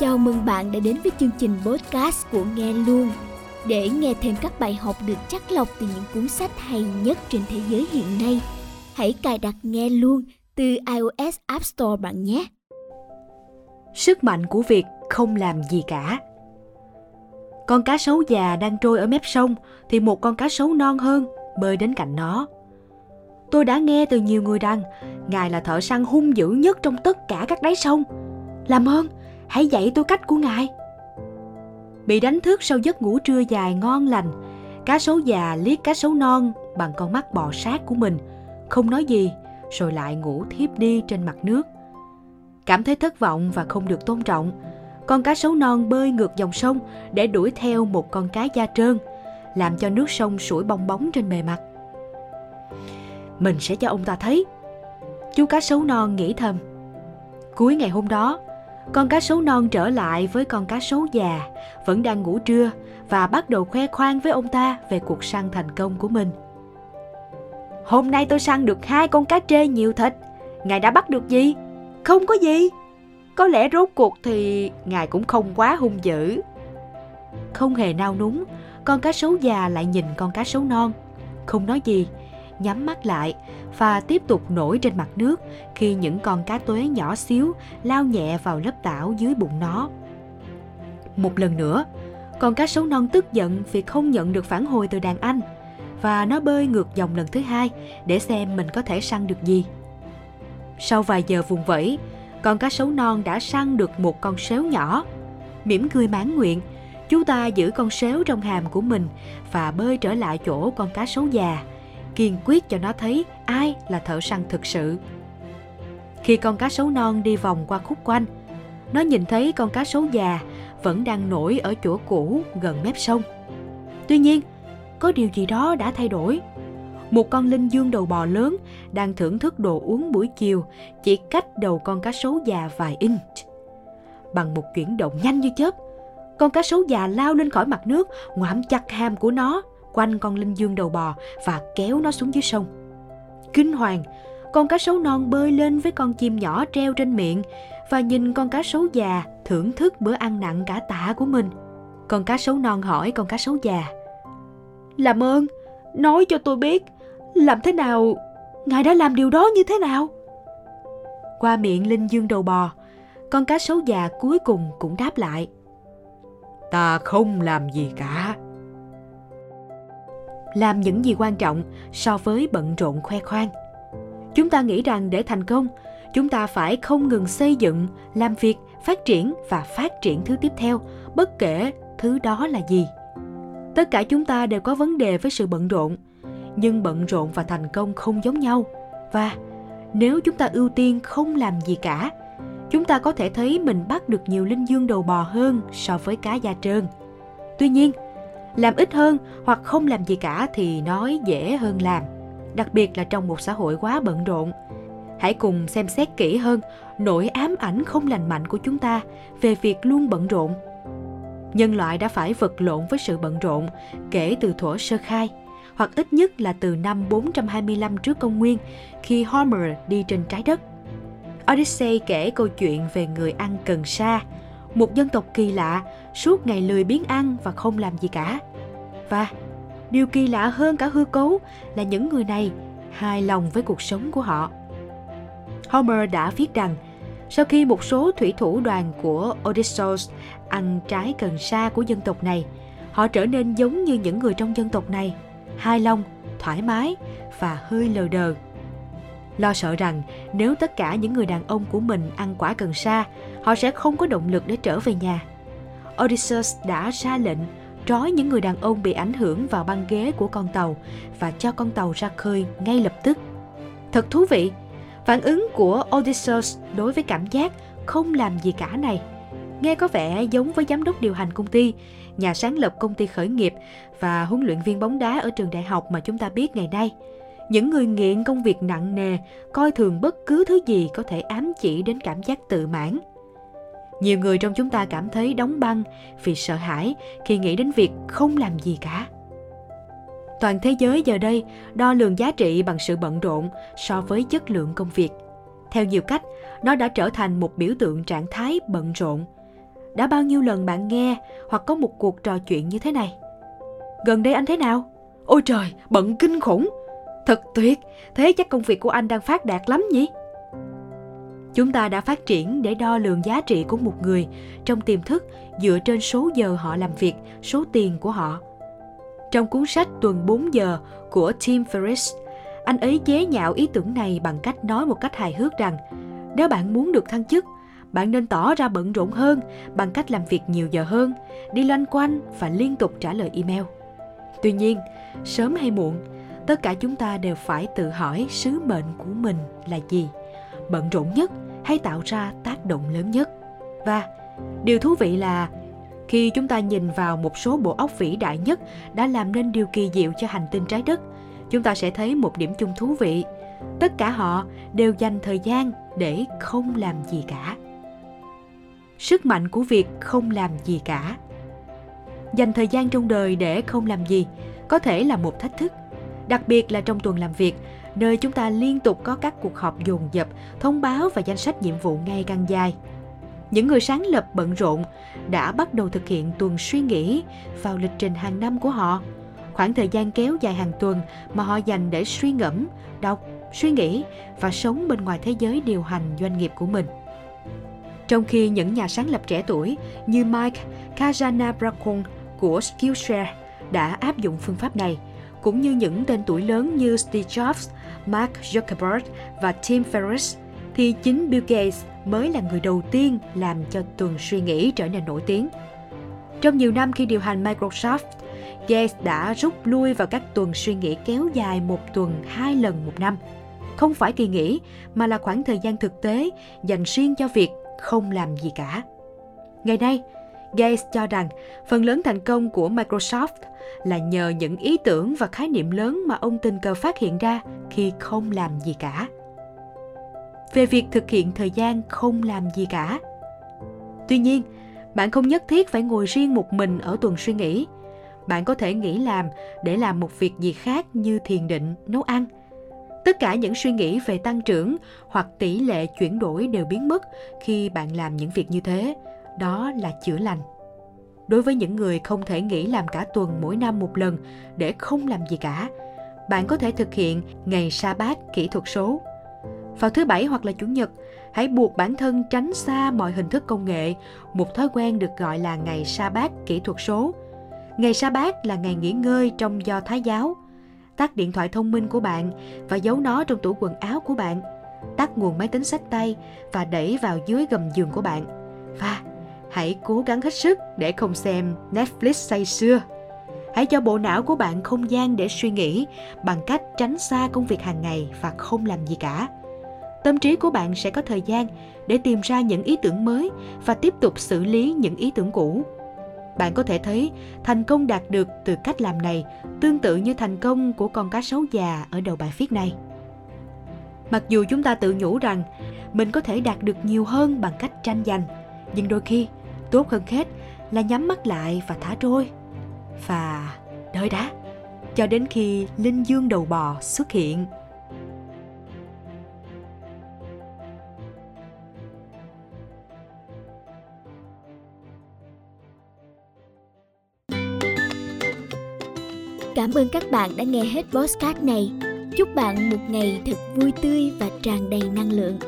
Chào mừng bạn đã đến với chương trình podcast của Nghe Luôn. Để nghe thêm các bài học được chắc lọc từ những cuốn sách hay nhất trên thế giới hiện nay, hãy cài đặt Nghe Luôn từ iOS App Store bạn nhé. Sức mạnh của việc không làm gì cả Con cá sấu già đang trôi ở mép sông thì một con cá sấu non hơn bơi đến cạnh nó. Tôi đã nghe từ nhiều người rằng Ngài là thợ săn hung dữ nhất trong tất cả các đáy sông. Làm ơn, hãy dạy tôi cách của Ngài. Bị đánh thức sau giấc ngủ trưa dài ngon lành, cá sấu già liếc cá sấu non bằng con mắt bò sát của mình, không nói gì, rồi lại ngủ thiếp đi trên mặt nước. Cảm thấy thất vọng và không được tôn trọng, con cá sấu non bơi ngược dòng sông để đuổi theo một con cá da trơn, làm cho nước sông sủi bong bóng trên bề mặt. Mình sẽ cho ông ta thấy. Chú cá sấu non nghĩ thầm. Cuối ngày hôm đó, con cá sấu non trở lại với con cá sấu già, vẫn đang ngủ trưa và bắt đầu khoe khoang với ông ta về cuộc săn thành công của mình. Hôm nay tôi săn được hai con cá trê nhiều thịt. Ngài đã bắt được gì? Không có gì. Có lẽ rốt cuộc thì ngài cũng không quá hung dữ. Không hề nao núng, con cá sấu già lại nhìn con cá sấu non. Không nói gì, nhắm mắt lại và tiếp tục nổi trên mặt nước khi những con cá tuế nhỏ xíu lao nhẹ vào lớp tảo dưới bụng nó. Một lần nữa, con cá sấu non tức giận vì không nhận được phản hồi từ đàn anh và nó bơi ngược dòng lần thứ hai để xem mình có thể săn được gì. Sau vài giờ vùng vẫy, con cá sấu non đã săn được một con sếu nhỏ. Mỉm cười mãn nguyện, chú ta giữ con sếu trong hàm của mình và bơi trở lại chỗ con cá sấu già kiên quyết cho nó thấy ai là thợ săn thực sự. Khi con cá sấu non đi vòng qua khúc quanh, nó nhìn thấy con cá sấu già vẫn đang nổi ở chỗ cũ gần mép sông. Tuy nhiên, có điều gì đó đã thay đổi. Một con linh dương đầu bò lớn đang thưởng thức đồ uống buổi chiều chỉ cách đầu con cá sấu già vài inch. Bằng một chuyển động nhanh như chớp, con cá sấu già lao lên khỏi mặt nước, ngoạm chặt hàm của nó quanh con linh dương đầu bò và kéo nó xuống dưới sông. Kinh hoàng, con cá sấu non bơi lên với con chim nhỏ treo trên miệng và nhìn con cá sấu già thưởng thức bữa ăn nặng cả tạ của mình. Con cá sấu non hỏi con cá sấu già. Làm ơn, nói cho tôi biết, làm thế nào, ngài đã làm điều đó như thế nào? Qua miệng linh dương đầu bò, con cá sấu già cuối cùng cũng đáp lại. Ta không làm gì cả làm những gì quan trọng so với bận rộn khoe khoang. Chúng ta nghĩ rằng để thành công, chúng ta phải không ngừng xây dựng, làm việc, phát triển và phát triển thứ tiếp theo, bất kể thứ đó là gì. Tất cả chúng ta đều có vấn đề với sự bận rộn, nhưng bận rộn và thành công không giống nhau. Và nếu chúng ta ưu tiên không làm gì cả, chúng ta có thể thấy mình bắt được nhiều linh dương đầu bò hơn so với cá da trơn. Tuy nhiên làm ít hơn hoặc không làm gì cả thì nói dễ hơn làm. Đặc biệt là trong một xã hội quá bận rộn. Hãy cùng xem xét kỹ hơn nỗi ám ảnh không lành mạnh của chúng ta về việc luôn bận rộn. Nhân loại đã phải vật lộn với sự bận rộn kể từ thuở sơ khai hoặc ít nhất là từ năm 425 trước công nguyên khi Homer đi trên trái đất. Odyssey kể câu chuyện về người ăn cần sa, một dân tộc kỳ lạ suốt ngày lười biếng ăn và không làm gì cả. Và điều kỳ lạ hơn cả hư cấu là những người này hài lòng với cuộc sống của họ. Homer đã viết rằng sau khi một số thủy thủ đoàn của Odysseus ăn trái cần sa của dân tộc này, họ trở nên giống như những người trong dân tộc này, hài lòng, thoải mái và hơi lờ đờ. Lo sợ rằng nếu tất cả những người đàn ông của mình ăn quả cần sa, họ sẽ không có động lực để trở về nhà. Odysseus đã ra lệnh trói những người đàn ông bị ảnh hưởng vào băng ghế của con tàu và cho con tàu ra khơi ngay lập tức. Thật thú vị, phản ứng của Odysseus đối với cảm giác không làm gì cả này nghe có vẻ giống với giám đốc điều hành công ty, nhà sáng lập công ty khởi nghiệp và huấn luyện viên bóng đá ở trường đại học mà chúng ta biết ngày nay. Những người nghiện công việc nặng nề, coi thường bất cứ thứ gì có thể ám chỉ đến cảm giác tự mãn, nhiều người trong chúng ta cảm thấy đóng băng vì sợ hãi khi nghĩ đến việc không làm gì cả toàn thế giới giờ đây đo lường giá trị bằng sự bận rộn so với chất lượng công việc theo nhiều cách nó đã trở thành một biểu tượng trạng thái bận rộn đã bao nhiêu lần bạn nghe hoặc có một cuộc trò chuyện như thế này? Gần đây anh thế nào? Ôi trời, bận kinh khủng. Thật tuyệt, thế chắc công việc của anh đang phát đạt lắm nhỉ? Chúng ta đã phát triển để đo lường giá trị của một người trong tiềm thức dựa trên số giờ họ làm việc, số tiền của họ. Trong cuốn sách Tuần 4 giờ của Tim Ferriss, anh ấy chế nhạo ý tưởng này bằng cách nói một cách hài hước rằng nếu bạn muốn được thăng chức, bạn nên tỏ ra bận rộn hơn bằng cách làm việc nhiều giờ hơn, đi loanh quanh và liên tục trả lời email. Tuy nhiên, sớm hay muộn, tất cả chúng ta đều phải tự hỏi sứ mệnh của mình là gì, bận rộn nhất hay tạo ra tác động lớn nhất. Và điều thú vị là khi chúng ta nhìn vào một số bộ óc vĩ đại nhất đã làm nên điều kỳ diệu cho hành tinh trái đất, chúng ta sẽ thấy một điểm chung thú vị. Tất cả họ đều dành thời gian để không làm gì cả. Sức mạnh của việc không làm gì cả. Dành thời gian trong đời để không làm gì có thể là một thách thức, đặc biệt là trong tuần làm việc, nơi chúng ta liên tục có các cuộc họp dồn dập, thông báo và danh sách nhiệm vụ ngay càng dài. Những người sáng lập bận rộn đã bắt đầu thực hiện tuần suy nghĩ vào lịch trình hàng năm của họ, khoảng thời gian kéo dài hàng tuần mà họ dành để suy ngẫm, đọc, suy nghĩ và sống bên ngoài thế giới điều hành doanh nghiệp của mình. Trong khi những nhà sáng lập trẻ tuổi như Mike Kazanabracon của Skillshare đã áp dụng phương pháp này, cũng như những tên tuổi lớn như Steve Jobs, Mark Zuckerberg và Tim Ferriss, thì chính Bill Gates mới là người đầu tiên làm cho tuần suy nghĩ trở nên nổi tiếng. Trong nhiều năm khi điều hành Microsoft, Gates đã rút lui vào các tuần suy nghĩ kéo dài một tuần hai lần một năm. Không phải kỳ nghỉ, mà là khoảng thời gian thực tế dành riêng cho việc không làm gì cả. Ngày nay, Gates cho rằng phần lớn thành công của Microsoft là nhờ những ý tưởng và khái niệm lớn mà ông tình cờ phát hiện ra khi không làm gì cả. Về việc thực hiện thời gian không làm gì cả. Tuy nhiên, bạn không nhất thiết phải ngồi riêng một mình ở tuần suy nghĩ. Bạn có thể nghỉ làm để làm một việc gì khác như thiền định, nấu ăn. Tất cả những suy nghĩ về tăng trưởng hoặc tỷ lệ chuyển đổi đều biến mất khi bạn làm những việc như thế đó là chữa lành. Đối với những người không thể nghỉ làm cả tuần mỗi năm một lần để không làm gì cả, bạn có thể thực hiện ngày sa bát kỹ thuật số. Vào thứ bảy hoặc là chủ nhật, hãy buộc bản thân tránh xa mọi hình thức công nghệ, một thói quen được gọi là ngày sa bát kỹ thuật số. Ngày sa bát là ngày nghỉ ngơi trong do thái giáo. Tắt điện thoại thông minh của bạn và giấu nó trong tủ quần áo của bạn. Tắt nguồn máy tính sách tay và đẩy vào dưới gầm giường của bạn hãy cố gắng hết sức để không xem Netflix say xưa. Hãy cho bộ não của bạn không gian để suy nghĩ bằng cách tránh xa công việc hàng ngày và không làm gì cả. Tâm trí của bạn sẽ có thời gian để tìm ra những ý tưởng mới và tiếp tục xử lý những ý tưởng cũ. Bạn có thể thấy thành công đạt được từ cách làm này tương tự như thành công của con cá sấu già ở đầu bài viết này. Mặc dù chúng ta tự nhủ rằng mình có thể đạt được nhiều hơn bằng cách tranh giành, nhưng đôi khi tốt hơn hết là nhắm mắt lại và thả trôi và đợi đã, cho đến khi linh dương đầu bò xuất hiện Cảm ơn các bạn đã nghe hết podcast này. Chúc bạn một ngày thật vui tươi và tràn đầy năng lượng.